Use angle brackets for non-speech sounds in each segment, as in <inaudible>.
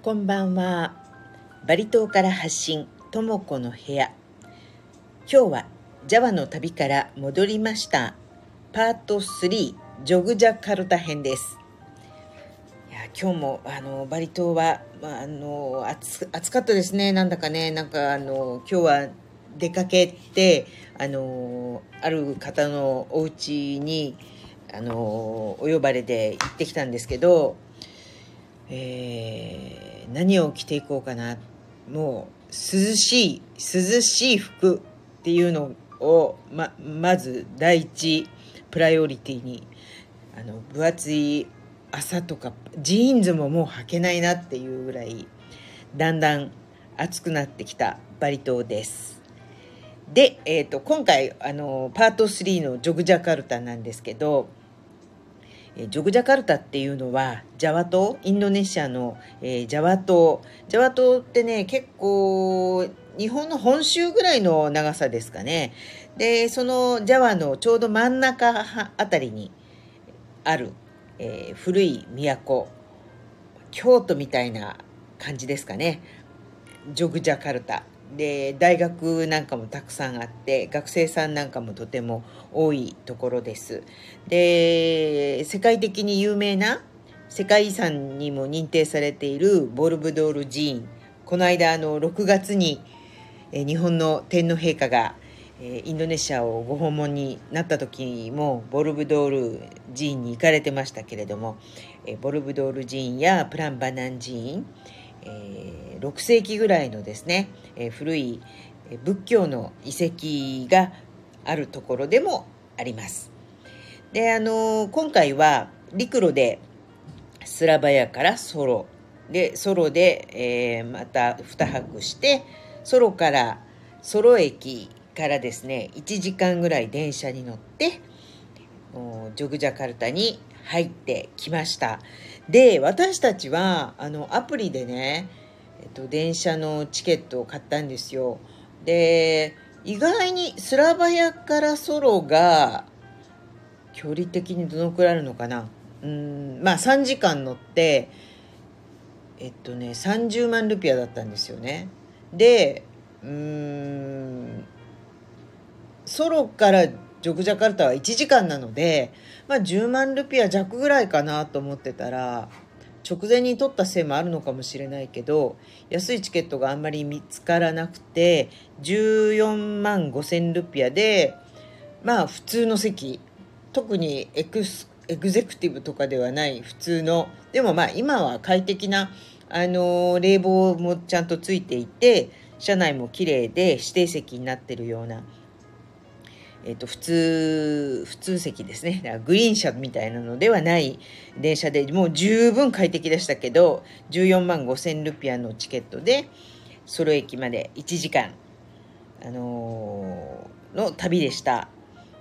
こんばんは。バリ島から発信、ともこの部屋。今日は、ジャワの旅から戻りました。パート3、ジョグジャカルタ編です。いや今日もあのバリ島は、まあ、あの暑暑かったですね。なんだかね、なんかあの今日は出かけて、あのある方のお家にあのお呼ばれで行ってきたんですけど、えー、何を着ていこうかなもう涼しい涼しい服っていうのをままず第一プライオリティにあの分厚い麻とかジーンズももう履けないなっていうぐらいだんだん暑くなってきたバリ島です。で、えーと、今回あのパート3のジョグジャカルタなんですけどジョグジャカルタっていうのはジャワ島インドネシアの、えー、ジャワ島。ジャワ島ってね結構日本の本州ぐらいの長さですかね。でそのジャワのちょうど真ん中あたりにある、えー、古い都。京都みたいな感じですかね。ジョグジャカルタ。で大学なんかもたくさんあって学生さんなんかもとても多いところです。で世界的に有名な世界遺産にも認定されているボルブドール寺院。この間あの6月に日本の天皇陛下がインドネシアをご訪問になった時もボルブドール寺院に行かれてましたけれどもボルブドール寺院やプランバナン寺院えー、6世紀ぐらいのですね、えー、古い仏教の遺跡があるところでもあります。で、あのー、今回は陸路でスラバヤからソロでソロで、えー、また2泊してソロからソロ駅からですね1時間ぐらい電車に乗ってジョグジャカルタに入ってきましたで私たちはあのアプリでね、えっと、電車のチケットを買ったんですよ。で意外にスラバヤからソロが距離的にどのくらいあるのかな。うんまあ3時間乗ってえっとね30万ルピアだったんですよね。でうんソロからジョグジャカルタは1時間なのでまあ、10万ルピア弱ぐらいかなと思ってたら直前に取ったせいもあるのかもしれないけど安いチケットがあんまり見つからなくて14万5千ルピアでまあ普通の席。特にエクスエグゼクティブとかではない普通の。でもまあ今は快適なあの冷房もちゃんとついていて車内も綺麗で指定席になってるようなえっと、普通、普通席ですね。だからグリーン車みたいなのではない電車でもう十分快適でしたけど、14万5千ルピアのチケットで、ソロ駅まで1時間、あのー、の旅でした。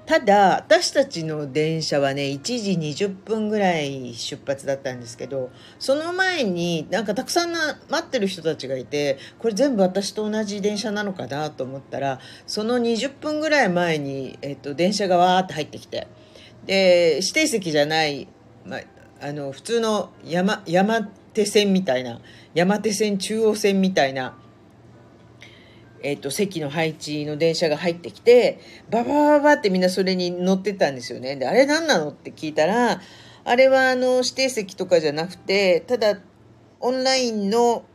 ただ私たちの電車はね1時20分ぐらい出発だったんですけどその前になんかたくさんな待ってる人たちがいてこれ全部私と同じ電車なのかなと思ったらその20分ぐらい前に、えっと、電車がわーって入ってきてで指定席じゃない、まあの普通の山山手線みたいな山手線中央線みたいなえっと、席の配置の電車が入ってきて、ババババってみんなそれに乗ってたんですよね。で、あれ何なのって聞いたら、あれはあの指定席とかじゃなくて、ただオンラインの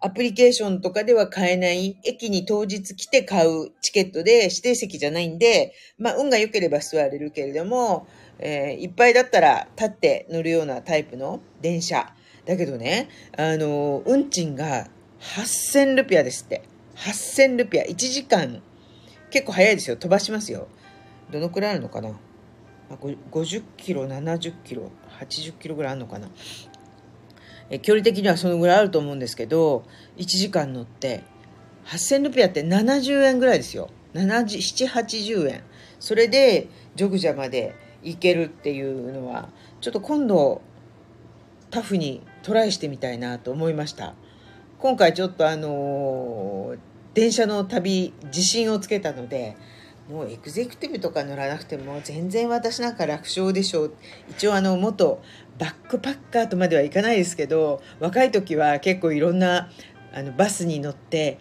アプリケーションとかでは買えない、駅に当日来て買うチケットで指定席じゃないんで、まあ運が良ければ座れるけれども、えー、いっぱいだったら立って乗るようなタイプの電車。だけどね、あの、運賃が8000ルピアですって。8000ルピア1時間結構早いですよ。飛ばしますよ。どのくらいあるのかな？50キロ70キロ80キロぐらいあるのかな？え距離的にはそのぐらいあると思うんですけど1時間乗って8000ルピアって70円ぐらいですよ。780円それでジョグジャまで行けるっていうのはちょっと今度タフにトライしてみたいなと思いました。今回ちょっとあのー、電車の旅自信をつけたのでもうエグゼクティブとか乗らなくても全然私なんか楽勝でしょう。一応あの元バックパッカーとまではいかないですけど若い時は結構いろんなあのバスに乗って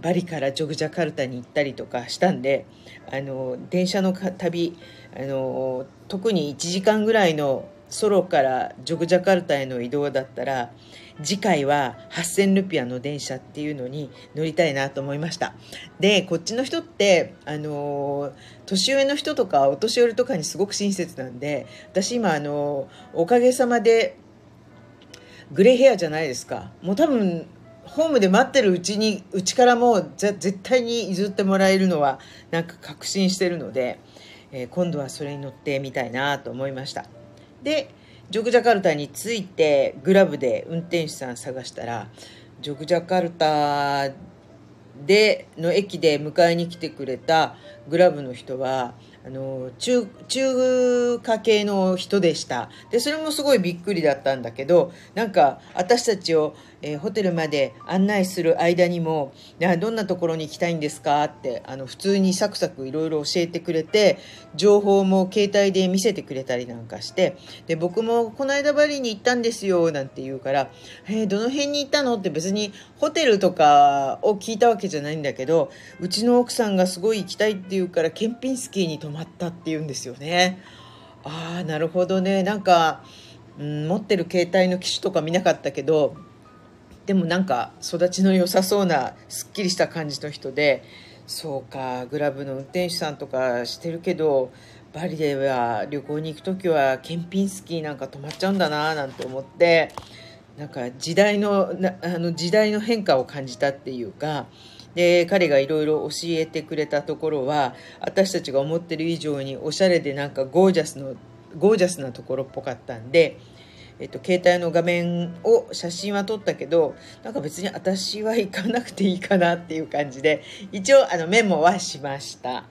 バリからジョグジャカルタに行ったりとかしたんであの電車の旅あの特に1時間ぐらいのソロからジョグジャカルタへの移動だったら次回は8000ルピアの電車っていうのに乗りたいなと思いました。でこっちの人ってあの年上の人とかお年寄りとかにすごく親切なんで私今あのおかげさまでグレーヘアじゃないですか。もう多分ホームで待ってるうちにうちからもう絶対に譲ってもらえるのはなんか確信してるので、えー、今度はそれに乗ってみたいなと思いました。でジョグジャカルタに着いてグラブで運転手さん探したらジョグジャカルタでの駅で迎えに来てくれたグラブの人はあの中中華系の人でしたでそれもすごいびっくりだったんだけどなんか私たちを、えー、ホテルまで案内する間にも「どんなところに行きたいんですか?」ってあの普通にサクサクいろいろ教えてくれて情報も携帯で見せてくれたりなんかしてで僕もこの間バリに行ったんですよなんて言うから「えー、どの辺に行ったの?」って別にホテルとかを聞いたわけじゃないんだけどうちの奥さんがすごい行きたいって言うからケンピンスキーに泊まったっていうんですよね。ああなるほどねなんか、うん、持ってる携帯の機種とか見なかったけどでもなんか育ちの良さそうなすっきりした感じの人でそうかグラブの運転手さんとかしてるけどバリでは旅行に行く時はケンピンスキーなんか泊まっちゃうんだななんて思ってなんか時代のあの時代の変化を感じたっていうかで彼がいろいろ教えてくれたところは私たちが思ってる以上におしゃれでなんかゴージャスのゴージャスなところっぽかったんで、えっと、携帯の画面を写真は撮ったけどなんか別に私は行かなくていいかなっていう感じで一応あのメモはしました。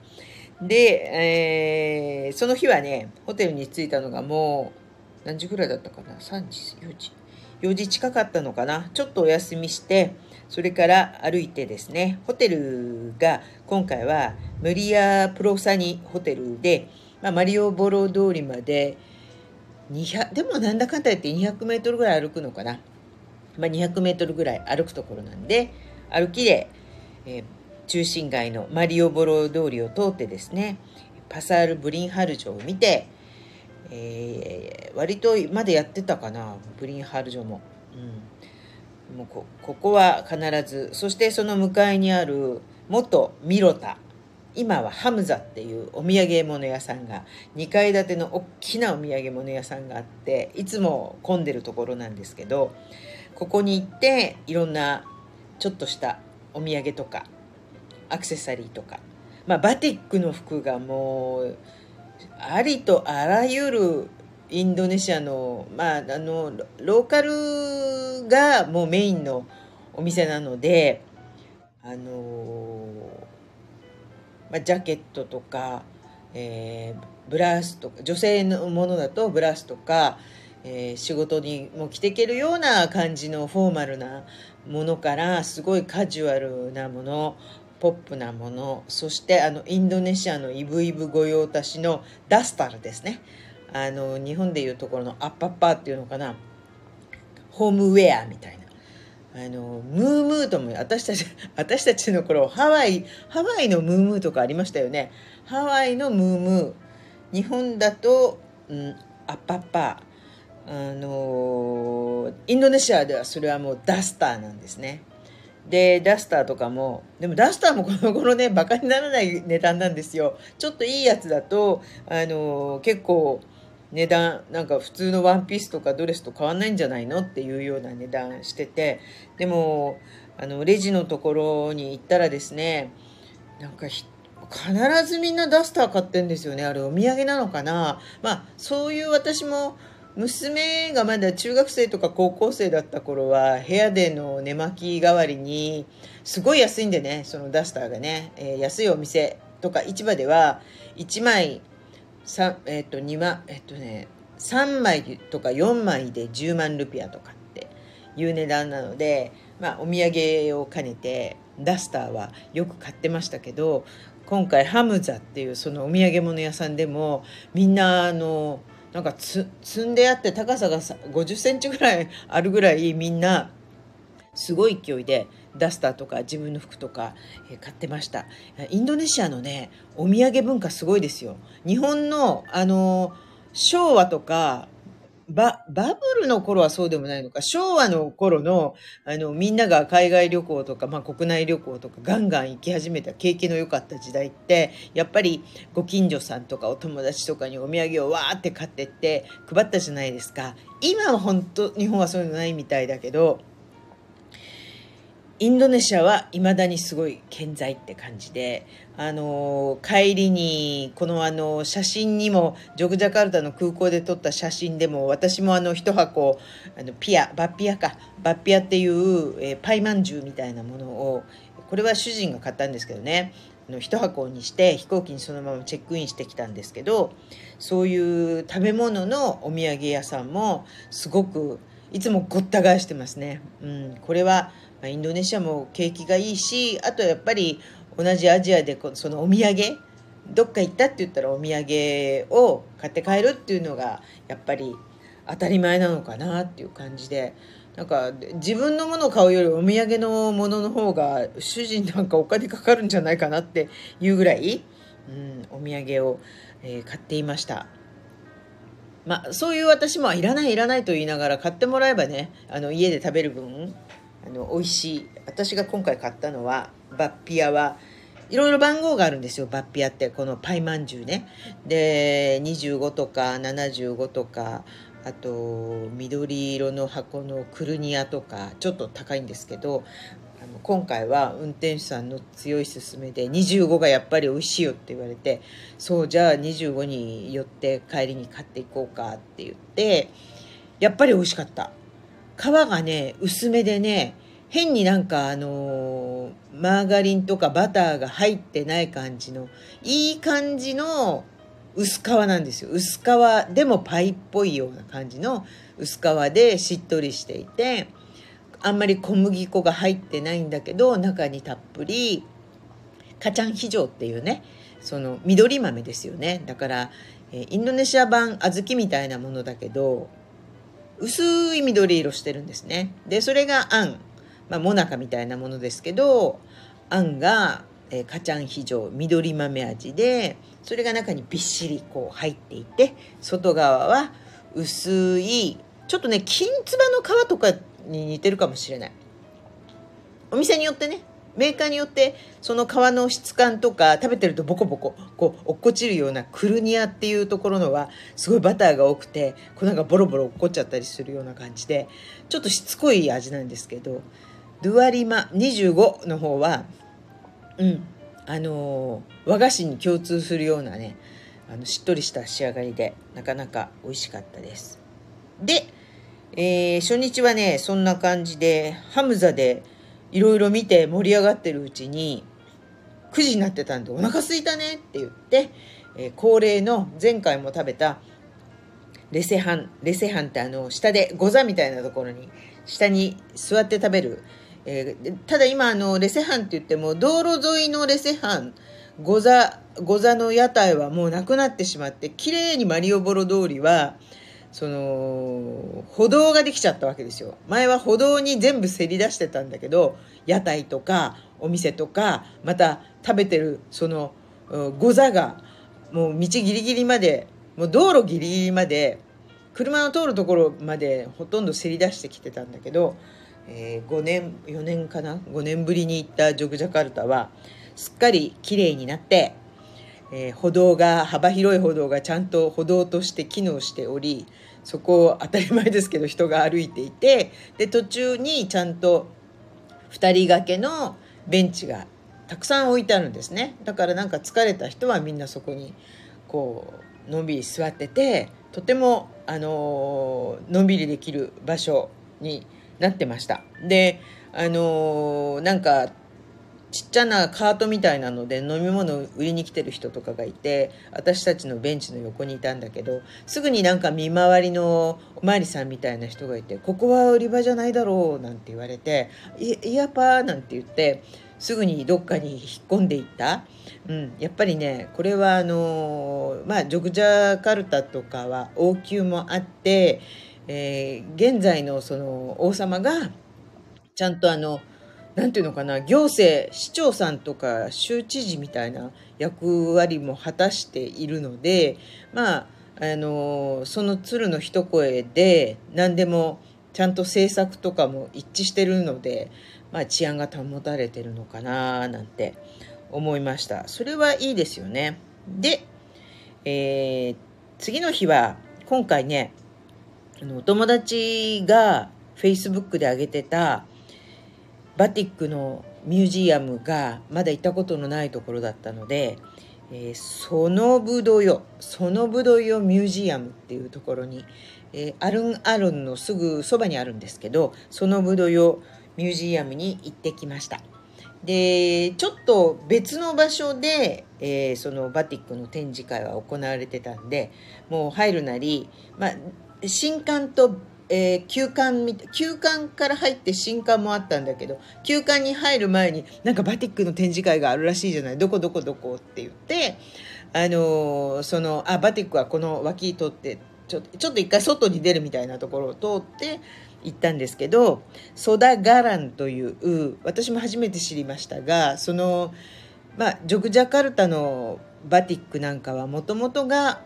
で、えー、その日はねホテルに着いたのがもう何時ぐらいだったかな？3時4時4時近かったのかな？ちょっとお休みしてそれから歩いてですね、ホテルが今回はムリア・プロサニホテルで、まあ、マリオボロ通りまで200、でもなんだかんだ言って200メートルぐらい歩くのかな。まあ、200メートルぐらい歩くところなんで、歩きで、えー、中心街のマリオボロ通りを通ってですね、パサール・ブリンハル城を見て、えー、割とまでやってたかな、ブリンハル城も。うんもうこここは必ずそしてその向かいにある元ミロタ今はハムザっていうお土産物屋さんが2階建ての大きなお土産物屋さんがあっていつも混んでるところなんですけどここに行っていろんなちょっとしたお土産とかアクセサリーとか、まあ、バティックの服がもうありとあらゆるインドネシアの,、まあ、あのローカルがもうメインのお店なのであの、まあ、ジャケットとか、えー、ブラウスとか女性のものだとブラウスとか、えー、仕事にも着ていけるような感じのフォーマルなものからすごいカジュアルなものポップなものそしてあのインドネシアのイブイブ御用達のダスタルですね。あの日本でいうところのアッパッパーっていうのかな。ホームウェアみたいな。あのムームーとも私たち <laughs> 私たちの頃ハワイハワイのムームーとかありましたよね。ハワイのムームー。日本だと、うん、アッパッパー。あのインドネシアではそれはもうダスターなんですね。でダスターとかもでもダスターもこの頃ねバカにならない値段なんですよ。ちょっといいやつだとあの結構値段なんか普通のワンピースとかドレスと変わんないんじゃないのっていうような値段しててでもあのレジのところに行ったらですねなんか必ずみんなダスター買ってんですよね。あれお土産なのかな。まあそういう私も娘がまだ中学生とか高校生だった頃は部屋での寝巻き代わりにすごい安いんでねそのダスターがね、えー、安いお店とか市場では1枚3えっ、ー、と2万えっ、ー、とね3枚とか4枚で10万ルピアとかっていう値段なのでまあ、お土産を兼ねてダスターはよく買ってましたけど今回ハムザっていうそのお土産物屋さんでもみんなあのなんか積んであって高さが50センチぐらいあるぐらいみんなすごい勢いでダスターとか自分の服とか、え買ってました。インドネシアのねお土産文化すごいですよ。日本のあの昭和とかバ、バブルの頃はそうでもないのか、昭和の頃の、あの、みんなが海外旅行とか、まあ、国内旅行とか、ガンガン行き始めた景気の良かった時代って、やっぱりご近所さんとかお友達とかにお土産をわーって買ってって配ったじゃないですか。今は本当、日本はそういうのないみたいだけど、インドネシアは未だにすごい健在って感じで、あの帰りにこのあの写真にもジョグジャカルタの空港で撮った写真でも私もあの一箱あのピアバッピアかバッピアっていう、えー、パイまんじゅうみたいなものをこれは主人が買ったんですけどねあの一箱にして飛行機にそのままチェックインしてきたんですけどそういう食べ物のお土産屋さんもすごくいつもごった返してますね。うん、これはまあ、インドネシアも景気がいいしあとやっぱり同じアジアでそのお土産どっか行ったって言ったらお土産を買って帰るっていうのがやっぱり当たり前なのかなっていう感じでなんか自分のものを買うよりお土産のものの方が主人なんかお金かかるんじゃないかなっていうぐらい、うん、お土産を、え、買っていました。まあ、そういう私もいらないいらないと言いながら買ってもらえばねあの家で食べる分あの美味しい。私が今回買ったのはバッピアはいろいろ番号があるんですよバッピアってこのパイまんじゅうね。で25とか75とかあと緑色の箱のクルニアとかちょっと高いんですけどあの今回は運転手さんの強い勧めで25がやっぱり美味しいよって言われてそうじゃあ25に寄って帰りに買っていこうかって言ってやっぱり美味しかった。皮がね薄めでね変になんかあのマーガリンとかバターが入ってない感じのいい感じの薄皮なんですよ。薄皮でもパイっぽいような感じの薄皮でしっとりしていてあんまり小麦粉が入ってないんだけど中にたっぷりカチャンヒジョウっていうねその緑豆ですよね。だからインドネシア版小豆みたいなものだけど薄い緑色してるんですね。でそれがあん、まあ、もなかみたいなものですけどあんが、えー、カチャンヒジョウ緑豆味でそれが中にびっしりこう入っていて外側は薄いちょっとね金つばの皮とかに似てるかもしれない。お店によってねメーカーによってその皮の質感とか食べてるとボコボコこう落っこちるようなクルニアっていうところのはすごいバターが多くてこうなんかボロボロ落っこっちゃったりするような感じでちょっとしつこい味なんですけどドゥアリマ25の方はうんあのー、和菓子に共通するようなねあのしっとりした仕上がりでなかなか美味しかったです。で、えー、初日はねそんな感じでハムザでいろいろ見て盛り上がってるうちに9時になってたんでお腹すいたねって言って、えー、恒例の前回も食べたレセハンレセハンってあの下でゴザみたいなところに下に座って食べる、えー、ただ今あのレセハンって言っても道路沿いのレセハンゴザゴザの屋台はもうなくなってしまって綺麗にマリオボロ通りはその歩道ができちゃったわけですよ。前は歩道に全部せり出してたんだけど屋台とかお店とかまた食べてるそのゴザがもう道ギリギリまでもう道路ギリギリまで車の通るところまでほとんどせり出してきてたんだけど、えー、5年4年かな？5年ぶりに行ったジョグジャカルタはすっかり綺麗になってえー、歩道が幅広い歩道がちゃんと歩道として機能しておりそこを当たり前ですけど人が歩いていてで途中にちゃんと2人掛けのベンチがたくさん置いてあるんですね。だからなんか疲れた人はみんなそこにこうのんびり座っててとても、あのー、のんびりできる場所になってました。であのー、なんかちっちゃなカートみたいなので飲み物売りに来てる人とかがいて私たちのベンチの横にいたんだけどすぐになんか見回りのお巡りさんみたいな人がいて「ここは売り場じゃないだろう」なんて言われて「いやぱー」なんて言ってすぐにどっかに引っ込んでいった。うん、やっぱりねこれはあのまあジョグジャカルタとかは王宮もあって、えー、現在のその王様がちゃんとあのなんていうのかな行政市長さんとか州知事みたいな役割も果たしているのでまああのその鶴の一声で何でもちゃんと政策とかも一致してるので、まあ、治安が保たれてるのかななんて思いました。それはいいですよね。で、えー、次の日は今回ねあのお友達が Facebook で上げてたバティックのミュージアムがまだ行ったことのないところだったので、えー、ソノブドヨソノブドヨミュージアムっていうところに、えー、アルンアルンのすぐそばにあるんですけどソノブドヨミュージアムに行ってきました。でちょっと別の場所で、えー、そのバティックの展示会は行われてたんでもう入るなり、まあ、新館とえー、休館休館から入って新館もあったんだけど休館に入る前になんかバティックの展示会があるらしいじゃないどこどこどこって言ってあのー、そのあバティックはこの脇通ってちょちょっと一回外に出るみたいなところを通って行ったんですけどソダガランという私も初めて知りましたがそのまあジョグジャカルタのバティックなんかはもともとが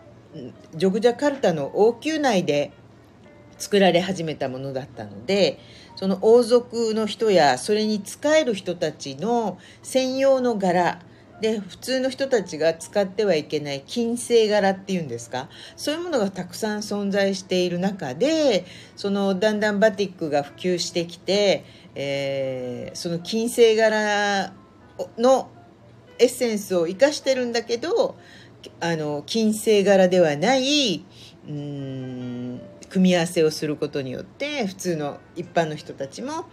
ジョグジャカルタの王宮内で作られ始めたものだったのでその王族の人やそれに仕える人たちの専用の柄で普通の人たちが使ってはいけない金星柄っていうんですか？そういうものがたくさん存在している中でそのだんだんバティックが普及してきて、えー、その金星柄のエッセンスを生かしてるんだけどあの金星柄ではないうん組み合わせをすることによって普通の一般の人たちも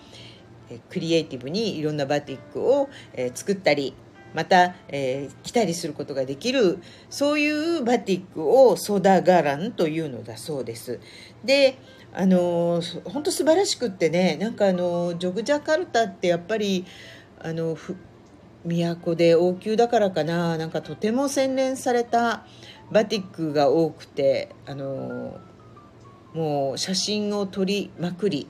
クリエイティブにいろんなバティックを作ったりまた、えー、着たりすることができるそういうバティックをソダガランというのだそうです。であの本当素晴らしくってねなんかあのジョグジャカルタってやっぱりあの都で王宮だからかななんかとても洗練されたバティックが多くてあのもう写真を撮りまくり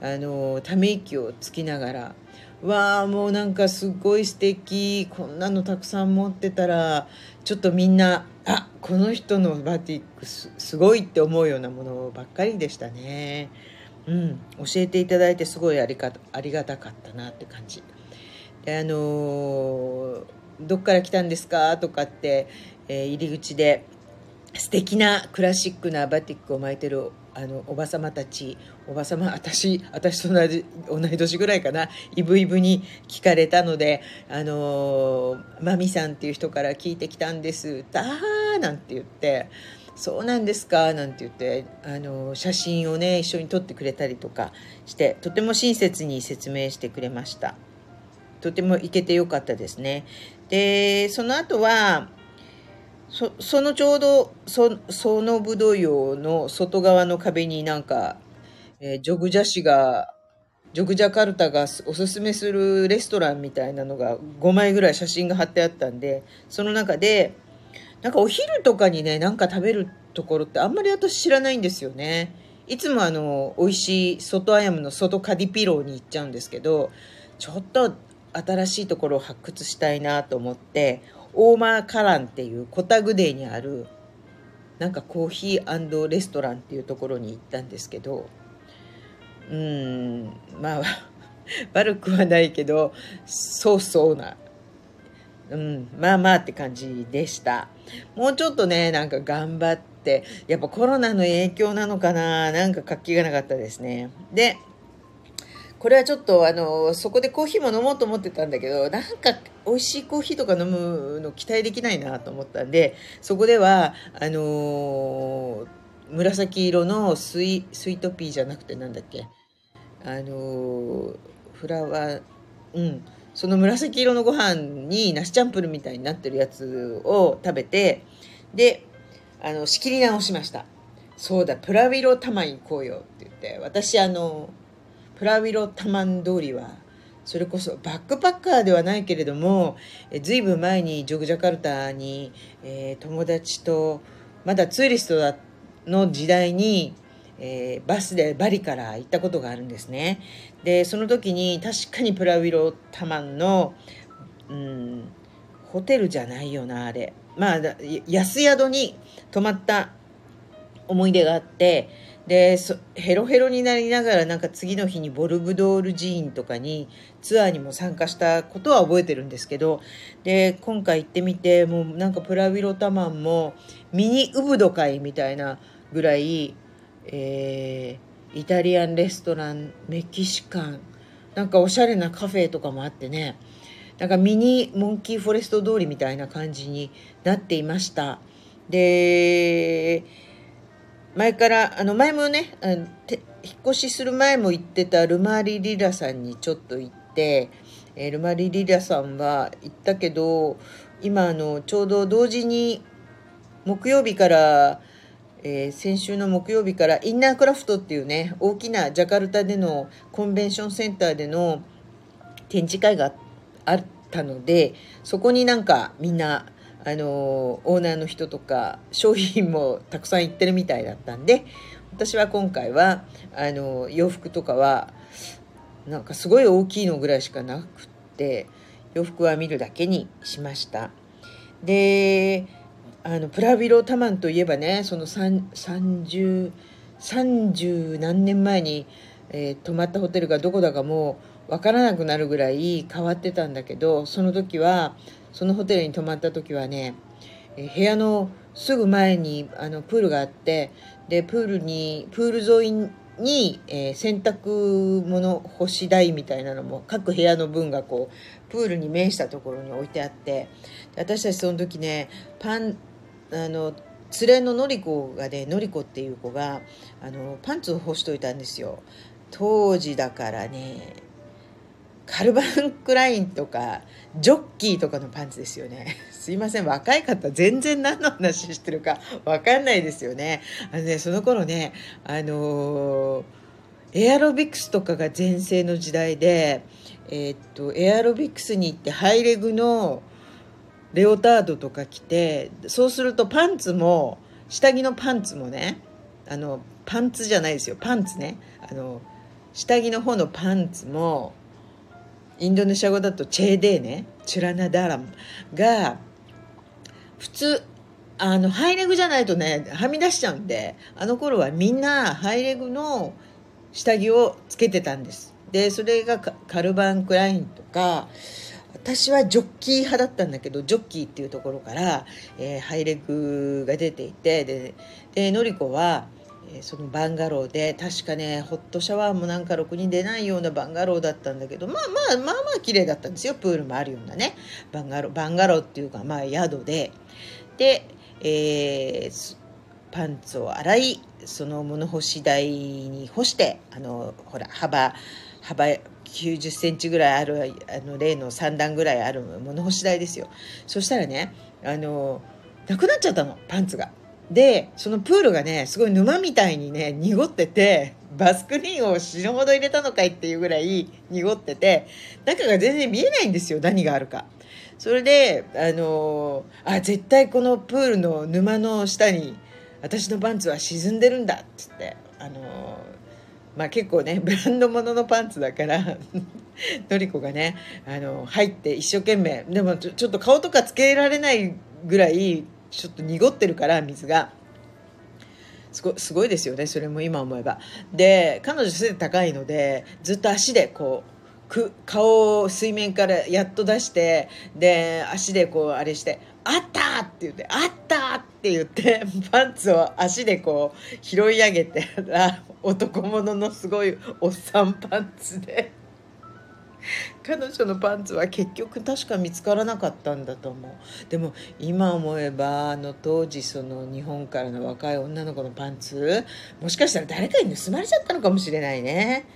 あのため息をつきながらわあもうなんかすごい素敵こんなのたくさん持ってたらちょっとみんなあこの人のバティックスすごいって思うようなものばっかりでしたね。うん、教えていただいてすごいありかありがたかったなって感じ。あのー、どっから来たんですか?」とかって、えー、入り口で素敵なクラシックなバティックを巻いてるあのおば様たちおば様私私と同じ同い年ぐらいかなイブイブに聞かれたので「あのマミさんっていう人から聞いてきたんです」だーなんて言って「そうなんですか」なんて言ってあの写真をね一緒に撮ってくれたりとかしてとても親切に説明してくれました。とても行けてよかったですね。でその後はそそのちょうどそその武道用の外側の壁になんか、えー、ジョグジャ市がジョグジャカルタがおすすめするレストランみたいなのが5枚ぐらい写真が貼ってあったんでその中でなんかお昼とかにねなんか食べるところってあんまり私知らないんですよね。いつもあの美味しい外アヤムの外カディピローに行っちゃうんですけどちょっと新しいところを発掘したいなと思ってオーマーカランっていうコタグデーにあるなんかコーヒーレストランっていうところに行ったんですけどうんまあ <laughs> 悪くはないけどそうそうなうんまあまあって感じでした。もうちょっとねなんか頑張ってやっぱコロナの影響なのかななんか活気がなかったですね。でこれはちょっとあのそこでコーヒーも飲もうと思ってたんだけどなんか美味しいコーヒーとか飲むの期待できないなと思ったんでそこではあの紫色のスイスイートピーじゃなくてなんだっけ？あのフラワーうん。その紫色のご飯に梨チャンプルみたいになってるやつを食べてであの仕切り直しました。そうだプラウィロタマン行こうよって言って私あのプラウィロタマン通りはそれこそバックパッカーではないけれどもえずいぶん前にジョグジャカルタに、えー、友達とまだツーリストの時代に、えー、バスでバリから行ったことがあるんですね。でその時に確かにプラウィロタマンの、うん、ホテルじゃないよなあれ。まあ安宿に泊まった思い出があってでヘロヘロになりながらなんか次の日にボルブドール寺院とかにツアーにも参加したことは覚えてるんですけどで今回行ってみてもうなんかプラウィロタマンもミニウブド会みたいなぐらい、えー、イタリアンレストランメキシカンなんかおしゃれなカフェとかもあってねなんかミニモンキーフォレスト通りみたいな感じになっていました。で前からあの前もねあの引っ越しする前も行ってたルマーリ・リラさんにちょっと行って、えー、ルマーリ・リラさんは行ったけど今あのちょうど同時に木曜日から、えー、先週の木曜日からインナークラフトっていうね大きなジャカルタでのコンベンションセンターでの展示会があったのでそこになんかみんなあのオーナーの人とか商品もたくさん行ってるみたいだったんで私は今回はあの洋服とかはなんかすごい大きいのぐらいしかなくって洋服は見るだけにしました。であのプラビロタマンといえばねその30何年前に、えー、泊まったホテルがどこだかもう分からなくなるぐらい変わってたんだけどその時はそのホテルに泊まった時はね部屋のすぐ前にあのプールがあってでプールにプール沿いに、えー、洗濯物干し台みたいなのも各部屋の分がこうプールに面したところに置いてあって私たちその時ねパンあの連れののり子がねのり子っていう子があのパンツを干しといたんですよ。当時だからねカルバン・クラインとかジョッキーとかのパンツですよね。<laughs> すいません。若い方全然何の話してるか分かんないですよね。あのねその頃ねあのー、エアロビクスとかが全盛の時代でえー、っとエアロビクスに行ってハイレグのレオタードとか着てそうするとパンツも下着のパンツもねあのパンツじゃないですよ。パンツね。あの下着の方のパンツもインドネシア語だとチェーデーね。チュラナダラム。が普通あのハイレグじゃないとねはみ出しちゃうんであの頃はみんなハイレグの下着をつけてたんです。でそれがカルバン・クラインとか私はジョッキー派だったんだけどジョッキーっていうところから、えー、ハイレグが出ていてででのりこはえそのバンガローで確かねホットシャワーもなんかろくに出ないようなバンガローだったんだけどまあまあまあまあ綺麗だったんですよ。プールもあるようなね。バンガローバンガローっていうかまあ宿で。で、えー、パンツを洗いその物干し台に干してあのほら幅幅90センチぐらいあるあの例の3段ぐらいある物干し台ですよ。そしたらねあのなくなっちゃったのパンツが。でそのプールがねすごい沼みたいにね濁っててバスクリーンを死ぬほど入れたのかいっていうぐらい濁ってて中が全然見えないんですよ何があるか。それであのあ絶対このプールの沼の下に私のパンツは沈んでるんだっつってあのまあ結構ねブランド物のパンツだから <laughs> のりこがねあの入って一生懸命でもちょっと顔とかつけられないぐらいちょっと濁ってるから水がすごすごいですよねそれも今思えばで彼女背高いのでずっと足でこうく顔を水面からやっと出してで足でこうあれして「あった!」って言って「あった!」って言って <laughs> パンツを足でこう拾い上げてら男物のすごいおっさんパンツで。彼女のパンツは結局確か見つからなかったんだと思う。でも今思えばあの当時その日本からの若い女の子のパンツもしかしたら誰かに盗まれちゃったのかもしれないね。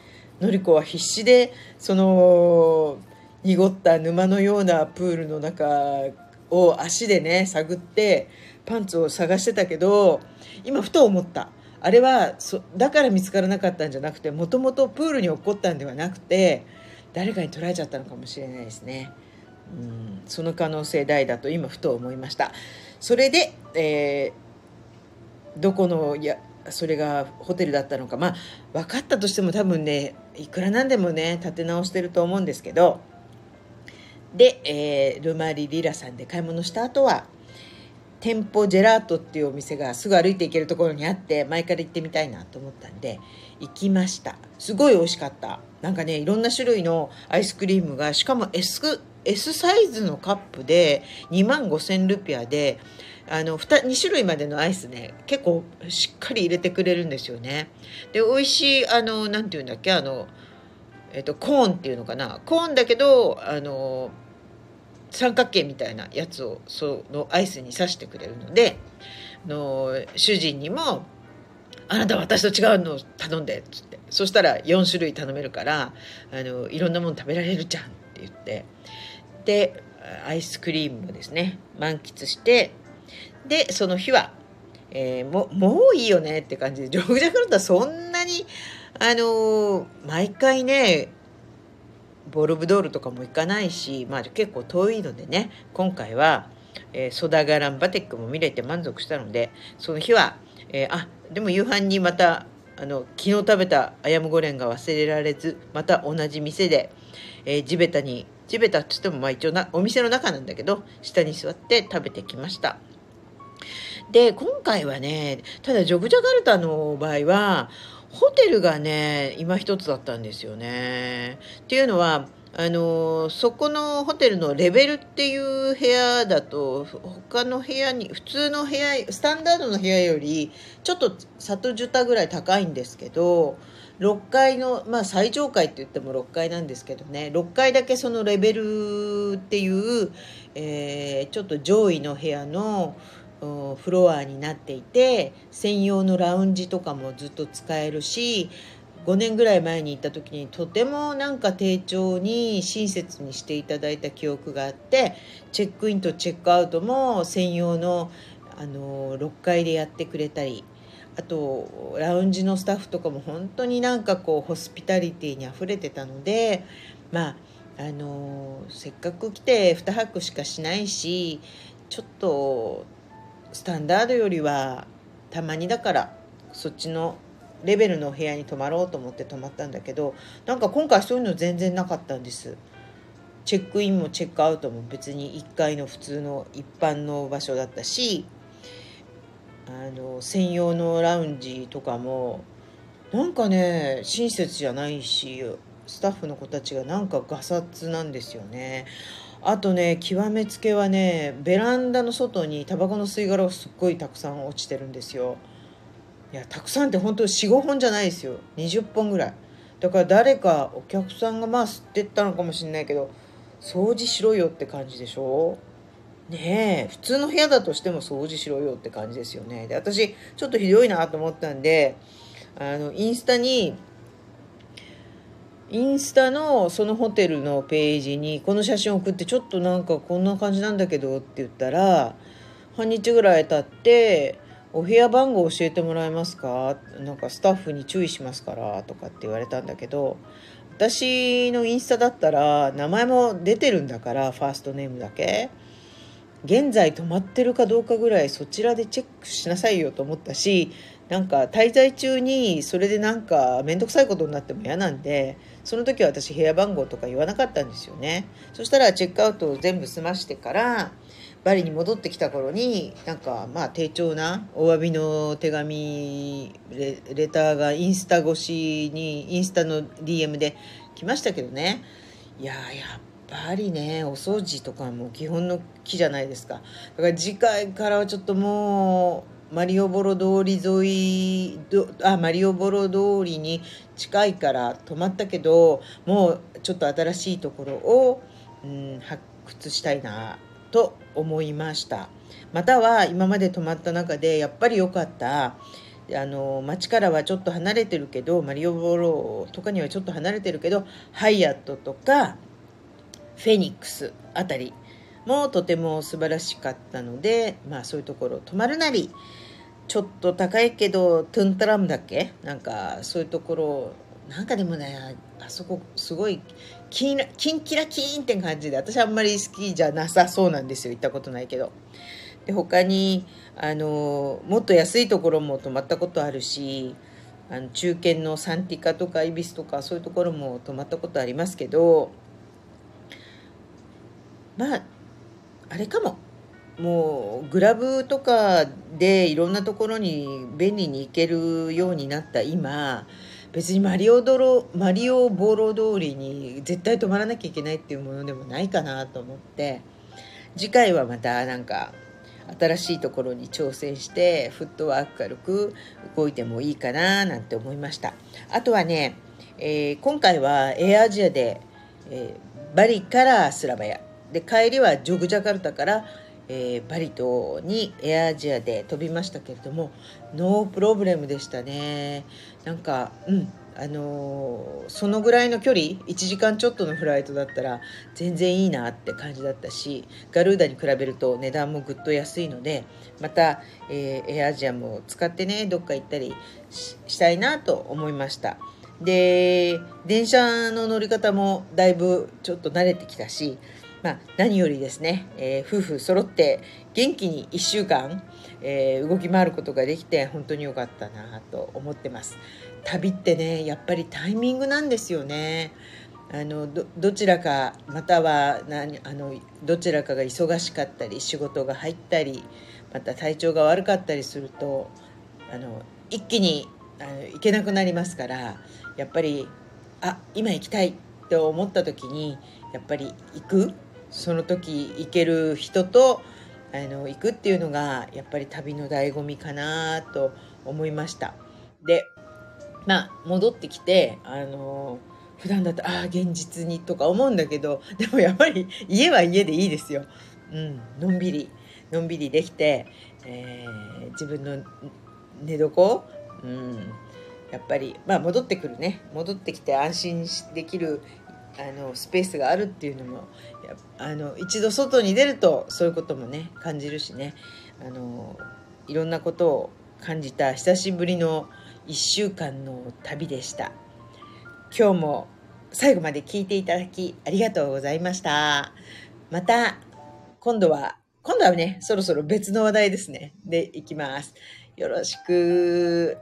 のりこは必死でその濁った沼のようなプールの中を足でね探ってパンツを探してたけど今ふと思った。あれはそだから見つからなかったんじゃなくてもともとプールに落っこったんではなくて誰かに取られちゃったのかもしれないですね。うん。その可能性大だと今ふと思いました。それで、えー、どこのやそれがホテルだったのか。まあ分かったとしても多分ねいくらなんでもね立て直してると思うんですけど。で、えー、ルマリリラさんで買い物した後は店舗ジェラートっていうお店がすぐ歩いて行けるところにあって前から行ってみたいなと思ったんで行きました。すごい美味しかった。なんかねいろんな種類のアイスクリームがしかも S, S サイズのカップで2万5000ルピアであの 2, 2種類までのアイスね結構しっかり入れてくれるんですよね。で美味しいあの何て言うんだっけあのえっとコーンっていうのかな。コーンだけどあの三角形みたいなやつをそのアイスに刺してくれるのであの主人にも「あなた私と違うの頼んで」っつって。そしたら4種類頼めるからあのいろんなもの食べられるじゃんって言って。でアイスクリームをですね。満喫して。でその日は、えー、ももういいよねって感じでジョグジャカルタそんなにあのー、毎回ねボルブドールとかも行かないし、まあ、結構遠いのでね。今回は、えー、ソダガランバテックも見れて満足したのでその日は、えー、あでも夕飯にまたあの昨日食べたアヤムゴレンが忘れられずまた同じ店で、えー、地べたに地べたっつってもまあ一応なお店の中なんだけど下に座って食べてきましたで今回はねただジョグジャカルタの場合はホテルがね今一つだったんですよね。っていうのはあのそこのホテルのレベルっていう部屋だと他の部屋に普通の部屋スタンダードの部屋よりちょっと里ジュタぐらい高いんですけど6階のまあ最上階って言っても6階なんですけどね6階だけそのレベルっていう、えー、ちょっと上位の部屋のフロアになっていて専用のラウンジとかもずっと使えるし5年ぐらい前に行った時にとてもなんか丁重に親切にしていただいた記憶があってチェックインとチェックアウトも専用のあの6階でやってくれたりあとラウンジのスタッフとかも本当になんかこうホスピタリティにあふれてたのでまああのせっかく来て2泊しかしないしちょっとスタンダードよりはたまにだからそっちのレベルの部屋に泊まろうと思って泊まったんだけどなんか今回そういうの全然なかったんです。チェックインもチェックアウトも別に1階の普通の一般の場所だったしあの専用のラウンジとかもなんかね親切じゃないしスタッフの子たちがなんかガサツなんですよね。あとね極めつけはねベランダの外にタバコの吸い殻がすっごいたくさん落ちてるんですよ。いやたくさんって本当45本じゃないですよ。20本ぐらい。だから誰かお客さんがまあ吸ってったのかもしれないけど掃除しろよって感じでしょ？ねえ普通の部屋だとしても掃除しろよって感じですよね。で私ちょっとひどいなと思ったんであのインスタにインスタのそのホテルのページにこの写真送ってちょっとなんかこんな感じなんだけどって言ったら半日ぐらい経って「お部屋番号教えてもらえますか?」なんかスタッフに注意しますからとかって言われたんだけど私のインスタだったら名前も出てるんだからファーストネームだけ現在泊まってるかどうかぐらいそちらでチェックしなさいよと思ったしなんか滞在中にそれでなんか面倒くさいことになっても嫌なんでその時は私部屋番号とか言わなかったんですよねそしたらチェックアウトを全部済ましてからバリに戻ってきた頃になんかまあ丁重なお詫びの手紙レレターがインスタ越しにインスタの DM で来ましたけどね。いややっぱりねお掃除とかも基本の木じゃないですか。だから次回からはちょっともうマリオボロ通り沿いあマリオボロ通りに近いから泊まったけどもうちょっと新しいところを、うん、発掘したいなと思いました。または今まで泊まった中でやっぱり良かった。あの街からはちょっと離れてるけどマリオボローとかにはちょっと離れてるけどハイアットとかフェニックスあたりもとても素晴らしかったので、まあ、そういうところ泊まるなりちょっと高いけどトゥンタラムだっけ？なんかそういうところなんかでもねあそこすごいキンキンキラキーンって感じで私あんまり好きじゃなさそうなんですよ。行ったことないけど。で他にあのもっと安いところも泊まったことあるしあの中堅のサンティカとかイビスとかそういうところも泊まったことありますけどまああれかも。もうグラブとかでいろんなところに便利に行けるようになった今別にマリオドロマリオボロ通りに絶対泊まらなきゃいけないっていうものでもないかなと思って次回はまたなんか新しいところに挑戦してフットワーク軽く動いてもいいかななんて思いました。あとはね、えー、今回はエアアジアで、えー、バリからスラバヤ。で帰りはジョグジャカルタからえー、バリ島にエアアジアで飛びましたけれどもノープロブレムでしたね。なんかうんあのー、そのぐらいの距離1時間ちょっとのフライトだったら全然いいなって感じだったしガルーダに比べると値段もぐっと安いのでまた、えー、エアアジアも使ってねどっか行ったりしたいなと思いました。で電車の乗り方もだいぶちょっと慣れてきたしまあ、何よりですね、えー、夫婦揃って元気に1週間、えー、動き回ることができて本当に良かったなと思ってます。旅ってねやっぱりタイミングなんですよね。あのどちらかまたは何あのどちらかが忙しかったり仕事が入ったりまた体調が悪かったりするとあの一気にあの行けなくなりますからやっぱりあ今行きたいって思った時にやっぱり行くその時行ける人とあの行くっていうのがやっぱり旅の醍醐味かなと思いました。でまあ戻ってきてあの普段だとああ現実にとか思うんだけどでもやっぱり家は家でいいですよ、うん、のんびりのんびりできて、えー、自分の寝床、うん、やっぱりまあ戻ってくるね。戻ってきて安心できるあのスペースがあるっていうのもあの一度外に出るとそういうこともね感じるしね。あのいろんなことを感じた久しぶりの1週間の旅でした。今日も最後まで聞いていただきありがとうございました。また今度は今度はねそろそろ別の話題ですね。でいきます。よろしく。